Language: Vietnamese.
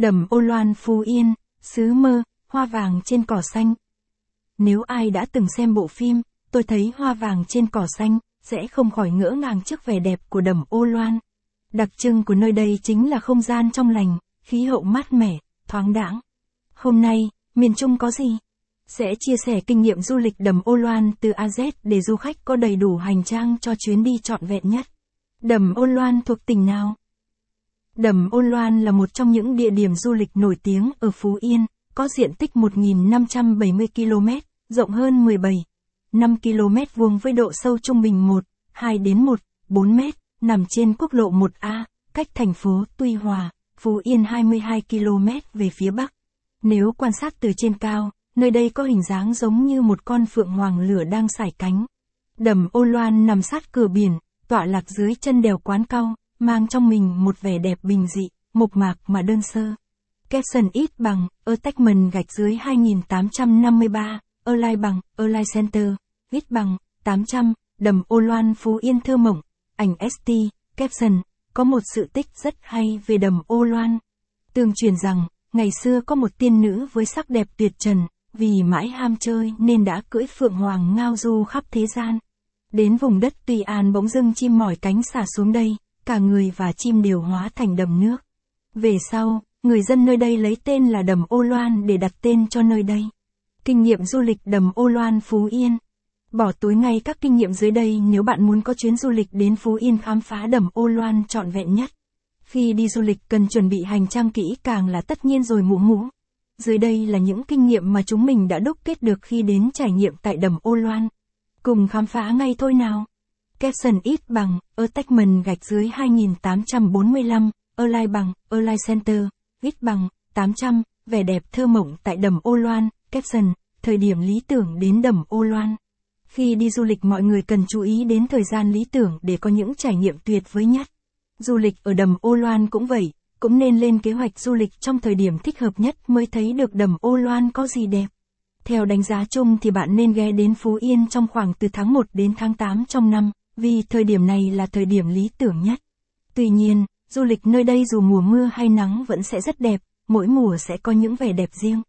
Đầm ô loan Phú Yên, xứ mơ, hoa vàng trên cỏ xanh. Nếu ai đã từng xem bộ phim, tôi thấy hoa vàng trên cỏ xanh, sẽ không khỏi ngỡ ngàng trước vẻ đẹp của đầm ô loan. Đặc trưng của nơi đây chính là không gian trong lành, khí hậu mát mẻ, thoáng đãng. Hôm nay, miền Trung có gì? Sẽ chia sẻ kinh nghiệm du lịch đầm ô loan từ A Z để du khách có đầy đủ hành trang cho chuyến đi trọn vẹn nhất. Đầm ô loan thuộc tỉnh nào? Đầm Ôn Loan là một trong những địa điểm du lịch nổi tiếng ở Phú Yên, có diện tích 1.570 km, rộng hơn 17, 5 km vuông với độ sâu trung bình 1, 2 đến 1, 4 m, nằm trên quốc lộ 1A, cách thành phố Tuy Hòa, Phú Yên 22 km về phía bắc. Nếu quan sát từ trên cao, nơi đây có hình dáng giống như một con phượng hoàng lửa đang sải cánh. Đầm Ôn Loan nằm sát cửa biển, tọa lạc dưới chân đèo quán cao, mang trong mình một vẻ đẹp bình dị, mộc mạc mà đơn sơ. Caption ít bằng, attachment gạch dưới 2853, Align bằng, Align Center, ít bằng, 800, đầm ô loan Phú Yên thơ mộng, ảnh ST, caption, có một sự tích rất hay về đầm ô loan. Tương truyền rằng, ngày xưa có một tiên nữ với sắc đẹp tuyệt trần, vì mãi ham chơi nên đã cưỡi phượng hoàng ngao du khắp thế gian. Đến vùng đất Tùy An bỗng dưng chim mỏi cánh xả xuống đây, cả người và chim đều hóa thành đầm nước. Về sau, người dân nơi đây lấy tên là đầm Ô Loan để đặt tên cho nơi đây. Kinh nghiệm du lịch đầm Ô Loan Phú Yên. Bỏ túi ngay các kinh nghiệm dưới đây nếu bạn muốn có chuyến du lịch đến Phú Yên khám phá đầm Ô Loan trọn vẹn nhất. Khi đi du lịch cần chuẩn bị hành trang kỹ càng là tất nhiên rồi mũ mũ. Dưới đây là những kinh nghiệm mà chúng mình đã đúc kết được khi đến trải nghiệm tại đầm Ô Loan. Cùng khám phá ngay thôi nào. Caption ít bằng, attachment gạch dưới 2845, Align bằng, Align Center, ít bằng, 800, vẻ đẹp thơ mộng tại đầm Ô Loan, caption, thời điểm lý tưởng đến đầm Ô Loan. Khi đi du lịch mọi người cần chú ý đến thời gian lý tưởng để có những trải nghiệm tuyệt vời nhất. Du lịch ở đầm Ô Loan cũng vậy, cũng nên lên kế hoạch du lịch trong thời điểm thích hợp nhất mới thấy được đầm Ô Loan có gì đẹp. Theo đánh giá chung thì bạn nên ghé đến Phú Yên trong khoảng từ tháng 1 đến tháng 8 trong năm vì thời điểm này là thời điểm lý tưởng nhất. Tuy nhiên, du lịch nơi đây dù mùa mưa hay nắng vẫn sẽ rất đẹp, mỗi mùa sẽ có những vẻ đẹp riêng.